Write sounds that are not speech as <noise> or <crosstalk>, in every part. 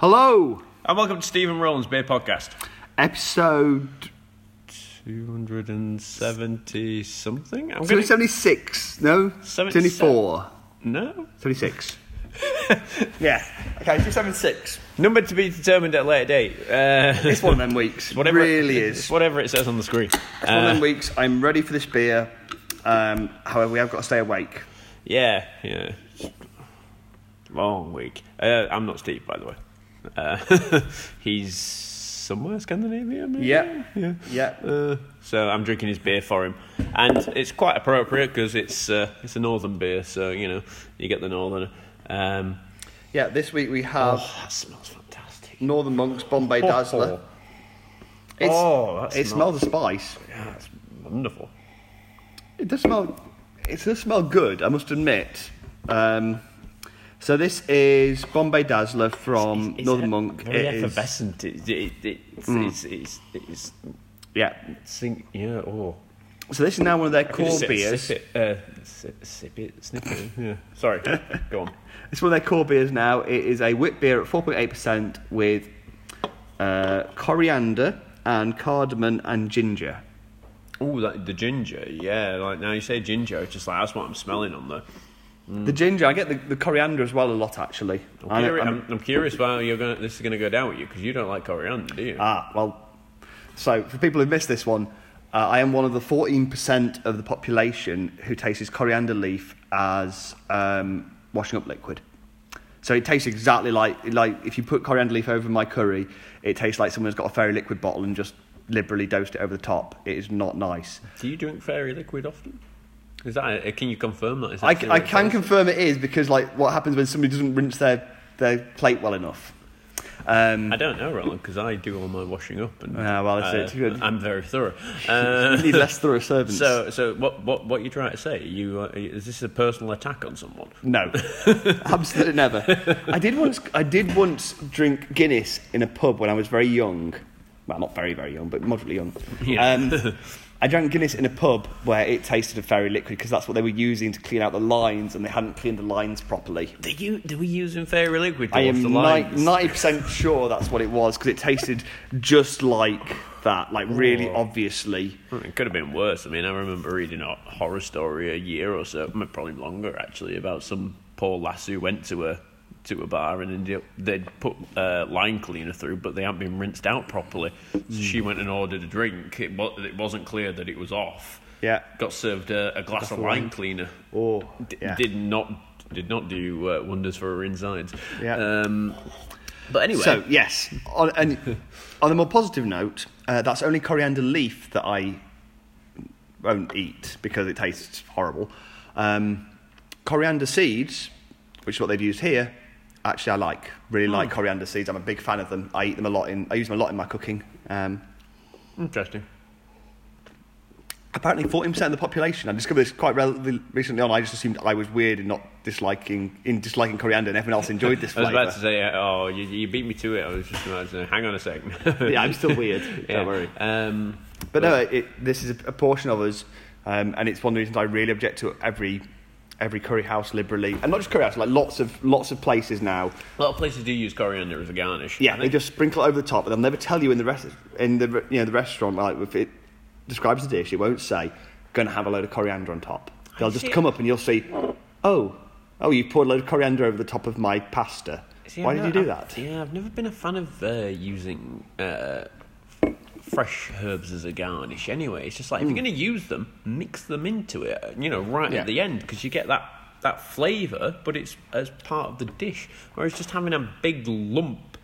Hello, And welcome to Stephen Rowland's Beer Podcast. episode 270 something? I'm gonna, 76. No, Seven- 74. No? 76. <laughs> yeah. Okay, 276. Number to be determined at a later date. Uh, It's one of them weeks. <laughs> whatever really it, is. It's whatever it says on the screen. It's one of Uh, them weeks. I'm ready for this beer. Um, however, we have got to stay awake. yeah, yeah. Long week. Uh, I'm not Steve, by the way. Uh, <laughs> he's somewhere Scandinavia, maybe? Yeah. Yeah. Yeah. Uh, so I'm drinking his beer for him, and it's quite appropriate because it's uh, it's a northern beer, so you know you get the northern. Um, Yeah, this week we have oh, that smells fantastic. Northern Monks Bombay Dazzler. It's, Oh, it smells of spice. Yeah, that's wonderful. It does smell. It does smell good. I must admit. Um, so this is Bombay Dazzler from It's Northern e- Monk. Very It is- effervescent. It, it, it's, it's, it's, it's, yeah. sing, yeah, oh. So this is now one of their Could core beers. Sip it, uh, sip, sip it, snip it. <laughs> Yeah. Sorry, go on. <laughs> It's one of their core beers now. It is a wit beer at 4.8% with uh, coriander and cardamom and ginger. Oh, the ginger. Yeah, like now you say ginger, it's just like that's what I'm smelling on there. The ginger, I get the, the coriander as well a lot actually. I'm, curi- I'm- I'm, curious how you're gonna. This is gonna go down with you because you don't like coriander, do you? Ah, well. So, for people who missed this one, uh, I am one of the 14% of the population who tastes coriander leaf as um, washing up liquid. So it tastes exactly like like if you put coriander leaf over my curry, it tastes like someone's got a fairy liquid bottle and just liberally dosed it over the top. It is not nice. do you drink fairy liquid often? Is that? Can you confirm that? Is that I. I can confirm it is because like what happens when somebody doesn't rinse their, their plate well enough. Um, I don't know, Roland, because I do all my washing up, and Ah, well, that's uh, it. Good. I'm very thorough. Uh, <laughs> you need less thorough servants. so, so what, what, what are you trying to say? You, uh, is this a personal attack on someone? No, <laughs> absolutely never. I did once. I did once drink Guinness in a pub when I was very young. Well, not very, very young, but moderately young. Yeah. Um, <laughs> I drank Guinness in a pub where it tasted of fairy liquid because that's what they were using to clean out the lines, and they hadn't cleaned the lines properly. Do you, do we using fairy liquid I am ninety percent sure that's what it was because it tasted just like that, like really Oh. obviously. It could have been worse. I mean, I remember reading a horror story a year or so, probably longer actually, about some poor lass who went to a to a bar and ended up, they'd put uh, line cleaner through, but they hadn't been rinsed out properly. So Hmm. she went and ordered a drink. It, it wasn't clear that it was off. Yeah. Got served a, a glass of of line cleaner. Oh, D- yeah. Did not did not do uh, wonders for her insides. Yeah. Um, but anyway, So yes, on, and <laughs> on a more positive note, uh, that's only coriander leaf that I won't eat because it tastes horrible. Um, coriander seeds, which is what they've used here, actually I like. Really like coriander seeds. I'm a big fan of them. I eat them a lot in. I use them a lot in my cooking. Um, interesting. apparently, 14% of the population. I discovered this quite relatively recently on. I just assumed I was weird in not disliking in disliking coriander, and everyone else enjoyed this <laughs> I was flavour. about to say, uh, oh, you, you beat me to it. I was just about to say, hang on a second. <laughs> yeah, I'm still weird. <laughs> Don't worry. Um, But no, it, this is a, a portion of us, um, and it's one of the reasons I really object to every every curry house liberally, and not just curry house, like lots of lots of places now. a lot of places do use coriander as a garnish. Yeah, they just sprinkle it over the top, and they'll never tell you in the rest in the you know the restaurant like if it describes the dish, it won't say going to have a load of coriander on top. They'll just come up and you'll see, oh, oh, you poured a load of coriander over the top of my pasta. See, Why I've did you do I've- that? Yeah, I've never been a fan of uh, using uh, fresh herbs as a garnish. Anyway, it's just like if you're going to use them, mix them into it. You know, right Hmm. Yeah. at the end because you get that that flavour, but it's as part of the dish. Whereas just having a big lump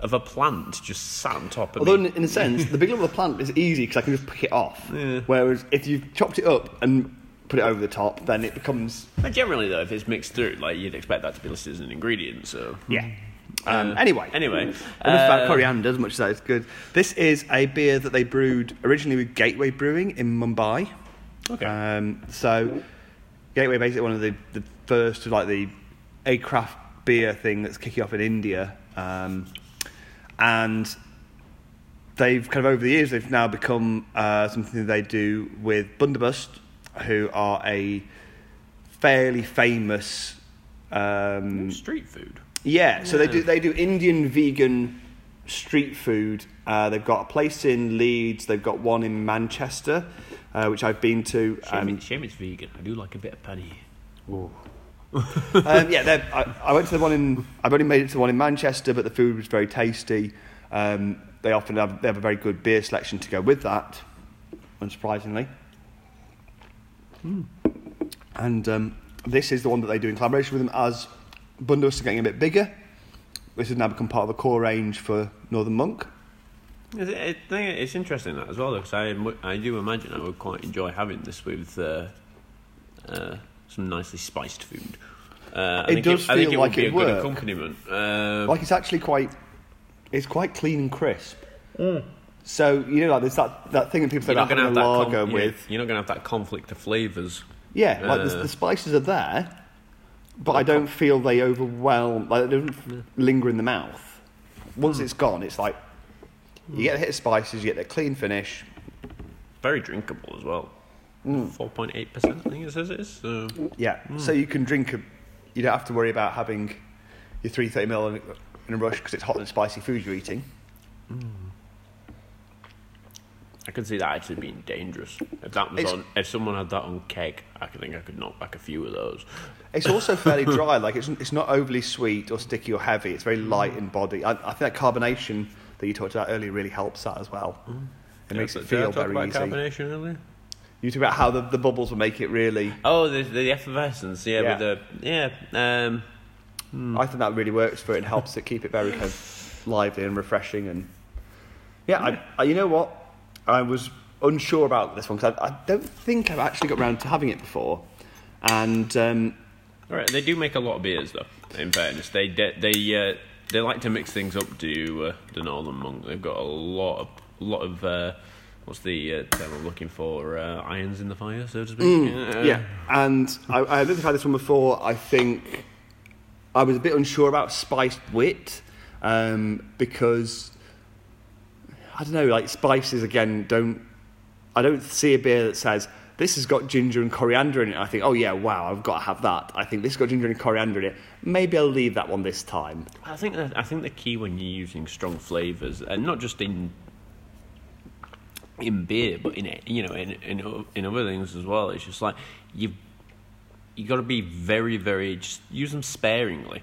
of a plant just sat on top of Although, me. in, a sense, the big lump of the plant is easy because I can just pick it off. Whereas if you've chopped it up and put it over the top, then it becomes But generally, though, if it's mixed through, like you'd expect that to be listed as an ingredient. So yeah. Um, Uh, anyway, anyway, enough about uh, coriander. As much as that is good. This is a beer that they brewed originally with Gateway Brewing in Mumbai. Okay. Um, so Gateway basically one of the, the first like the a craft beer thing that's kicking off in India, um, and they've kind of over the years they've now become uh, something they do with Bundobust, who are a fairly famous um, street food. Yeah, so they do they do Indian vegan street food. Uh, they've got a place in Leeds. They've got one in Manchester, uh, which I've been to. Shame, Um, it- shame it's vegan. I do like a bit of paneer. <laughs> um, yeah, I, I went to the one in. I've only made it to the one in Manchester, but the food was very tasty. Um, they often have they have a very good beer selection to go with that, unsurprisingly. And um, this is the one that they do in collaboration with them as Bundos are getting a bit bigger. This has now become part of the core range for Northern Monk. It's, I think it's interesting that as well, because I, I do imagine I would quite enjoy having this with uh, uh, some nicely spiced food. Uh, I It think does I think feel it would like be a it'd good work. accompaniment. Uh, Like it's actually quite, it's quite clean and crisp. So you know, like there's that, that thing that people say you're about going to having have a that lager con- yeah, with. You're not going to have that conflict of flavors. Yeah, like the, Uh, the spices are there, but I don't feel they overwhelm. Like they don't linger in the mouth. Once Hmm. it's gone, it's like you get a hit of spices, you get the clean finish. Very drinkable as well. Mm. Four point eight percent, I think it says it is. So. Yeah, so you can drink. A, you don't have to worry about having your three thirty ml in, in a rush because it's hot and spicy food you're eating. I could see that actually being dangerous. If that was It's- on, if someone had that on keg, I could think I could knock back a few of those. It's also fairly <laughs> dry. Like it's it's not overly sweet or sticky or heavy. It's very light in body. I, I think that carbonation that you talked about earlier really helps that as well. It makes Yeah, it did I feel very about easy. carbonation earlier? You talk about how the, the bubbles will make it really. Oh, the, the effervescence, yeah, Yeah. with the yeah. Um, I think that really works for it and helps it keep it very kind of lively and refreshing. And yeah, I, I, you know what? I was unsure about this one because I, I don't think I've actually got around to having it before. And um, all right, they do make a lot of beers though. In fairness, they de- they uh, they like to mix things up. Do uh, the Northern Monk, they've got a lot of lot of uh, what's the uh, term I'm looking for? Uh, irons in the fire, so to speak. Uh, yeah, and I, I don't think I've had this one before. I think I was a bit unsure about spiced wit um, because I don't know, like spices again. Don't I don't see a beer that says this has got ginger and coriander in it. I think, oh yeah, wow, I've got to have that. I think this has got ginger and coriander in it. Maybe I'll leave that one this time. I think I think the key when you're using strong flavors, and not just in in beer, but in you know, in in in other things as well, it's just like you you got to be very very just use them sparingly,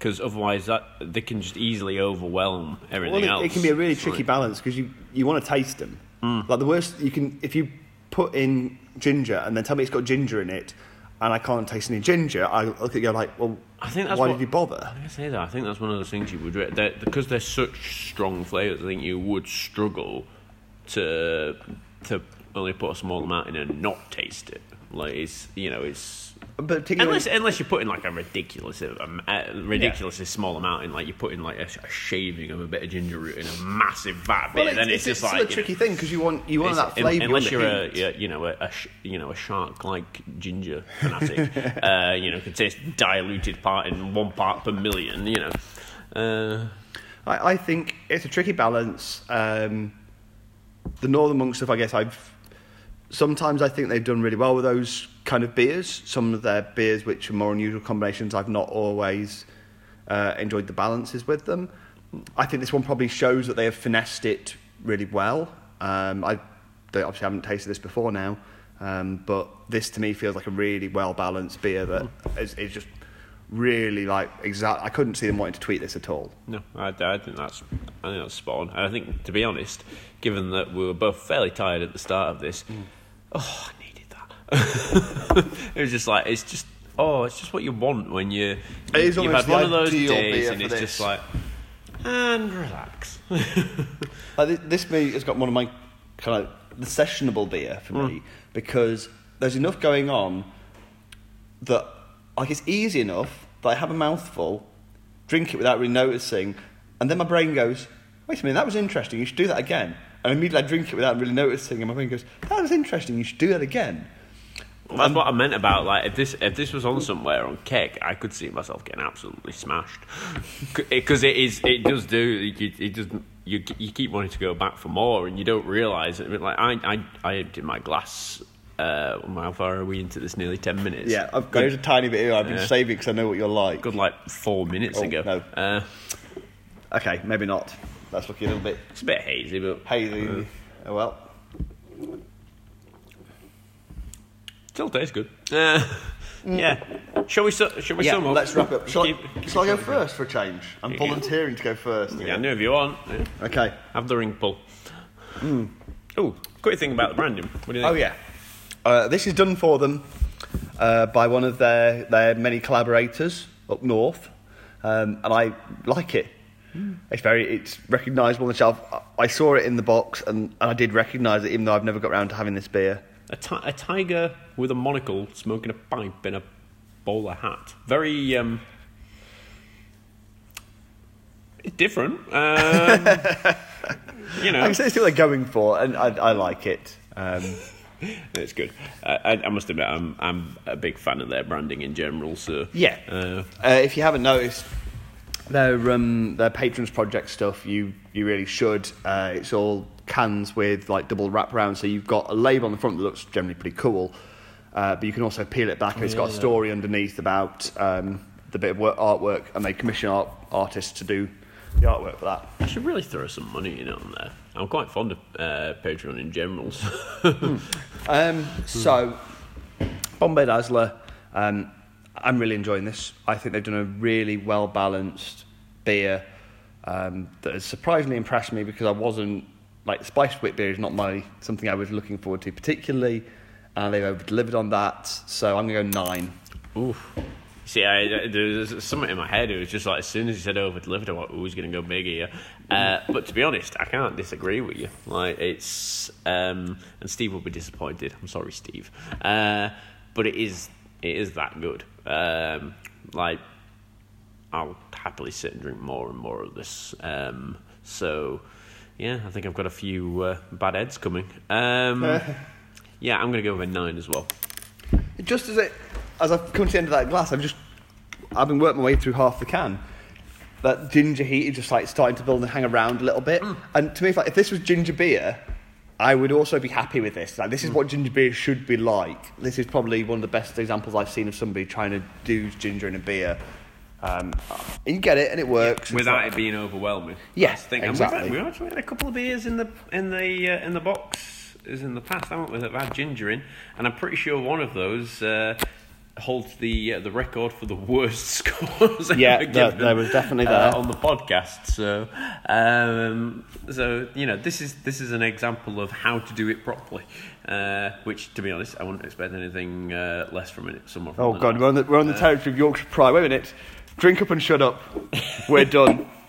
because otherwise that they can just easily overwhelm everything Well, it, else. it can be a really tricky like- balance because you, you want to taste them. Mm. Like the worst you can if you put in ginger and then tell me it's got ginger in it, and I can't taste any ginger. I look at you like, well, I think that's why what, did you bother? I'm say that. I think that's one of those things you would re- they're, because they're such strong flavors. I think you would struggle to to only put a small amount in and not taste it. Like it's you know it's particularly, unless unless you're putting like a ridiculous um, a ridiculously small amount in, like you're putting like a, a shaving of a bit of ginger root in a massive vat well, beer, then it's, just still like a you know, tricky thing because you want you want that flavour. unless you you're want a, you know a, a you know a shark like ginger fanatic, <laughs> uh, you know, can taste diluted part in one part per million, you know. Uh, I, I think it's a tricky balance. Um, the Northern Monk stuff, I guess I've sometimes I think they've done really well with those kind of beers. Some of their beers, which are more unusual combinations, I've not always uh, enjoyed the balances with them. I think this one probably shows that they have finessed it really well. Um, I they obviously haven't tasted this before now, um, but this to me feels like a really well balanced beer that is, is just really like exact. I couldn't see them wanting to tweet this at all. no, I, I think that's I think that's spot on. And I think, to be honest, given that we were both fairly tired at the start of this, oh, I needed that. <laughs> it was just like it's just. Oh, it's just what you want when you, It is you've had one of those days and it's this. just like and relax. <laughs> Like this, this beer has got one of my kind of the sessionable beer for me mm. because there's enough going on that like it's easy enough that I have a mouthful, drink it without really noticing, and then my brain goes, "Wait a minute, that was interesting. You should do that again." And immediately I drink it without really noticing, and my friend goes, "That was interesting. You should do that again." That's what I meant about like if this if this was on somewhere on keg, I could see myself getting absolutely smashed <laughs> because it is it does do it, it does you you keep wanting to go back for more and you don't realize it. I mean, like I I I emptied my glass Uh, how far are we into this? Nearly ten minutes. Yeah, I've, got there's a tiny bit here. I've been Yeah. saving because I know what you're like. good like four minutes Oh, ago. no. Uh, Okay, maybe not. That's looking a little bit it's a bit hazy, but hazy. Oh well. still tastes good. Uh, <laughs> yeah. Shall we? su- Shall we Yeah, sum up? let's wrap up. Shall, I, Keep- keep shall I go first for a change? I'm Yeah. volunteering to go first. Yeah, I know if you want. Yeah. Okay. Have the ring pull. Oh, quick thing about the branding. What do you think? Oh yeah. Uh, this is done for them uh, by one of their their many collaborators up north, um, and I like it. It's very it's recognisable on the shelf. I- saw it in the box, and, and I did recognise it, even though I've never got around to having this beer. A, ti- a tiger with a monocle smoking a pipe in a bowler hat. Very um, different. Um, <laughs> you know, I say it's what they're going for, and I, I like it. Um, <laughs> it's good. I, I, I must admit, I'm I'm a big fan of their branding in general. So Yeah. uh, Uh, if you haven't noticed, their um, their patrons project stuff, you you really should. Uh, it's all cans with like double wraparound, so you've got a label on the front that looks generally pretty cool, uh, but you can also peel it back, and it's got a story underneath about um, the bit of work, artwork, and they commission art, artists to do the artwork for that. I should really throw some money in on there. I'm quite fond of uh, Patreon in general. So. Um, so, Bombay Dazzler, um, I'm really enjoying this. I think they've done a really well balanced beer um, that has surprisingly impressed me because I wasn't like spiced wit beer is not my something I was looking forward to particularly, and they've over delivered on that. So I'm to go nine. Oof. See, I- there was something in my head. It was just like as soon as you said over delivered, I went, "Who's going to go big here?" Uh, but to be honest, I can't disagree with you. Like it's, um, and Steve will be disappointed. I'm sorry, Steve. Uh, but it is, it is that good. Um, like I'll happily sit and drink more and more of this. Um, so, yeah, I think I've got a few uh, bad heads coming. Um, <laughs> yeah, I'm going to go with a nine as well. Just as it, as I've come to the end of that glass, I've just, I've been working my way through half the can. That ginger heat is just like starting to build and hang around a little bit. And to me, if, like, if this was ginger beer, I would also be happy with this. Like, this is what ginger beer should be like. This is probably one of the best examples I've seen of somebody trying to do ginger in a beer. Um, and you get it, and it works. Without it being overwhelming. Yeah, That's the exactly. We've, had, we've actually had a couple of beers in the in the uh, in the box as in the past, haven't we? That have had ginger in, and I'm pretty sure one of those uh, holds the uh, the record for the worst <laughs> scores. Yeah, ever given, there was definitely uh, there. on the podcast. So, um, so you know, this is this is an example of how to do it properly. Uh, which, to be honest, I wouldn't expect anything uh, less from it. Someone from Oh god, we're on the we're on the territory of Yorkshire Pride. Wait a minute, drink up and shut up. We're done. <laughs>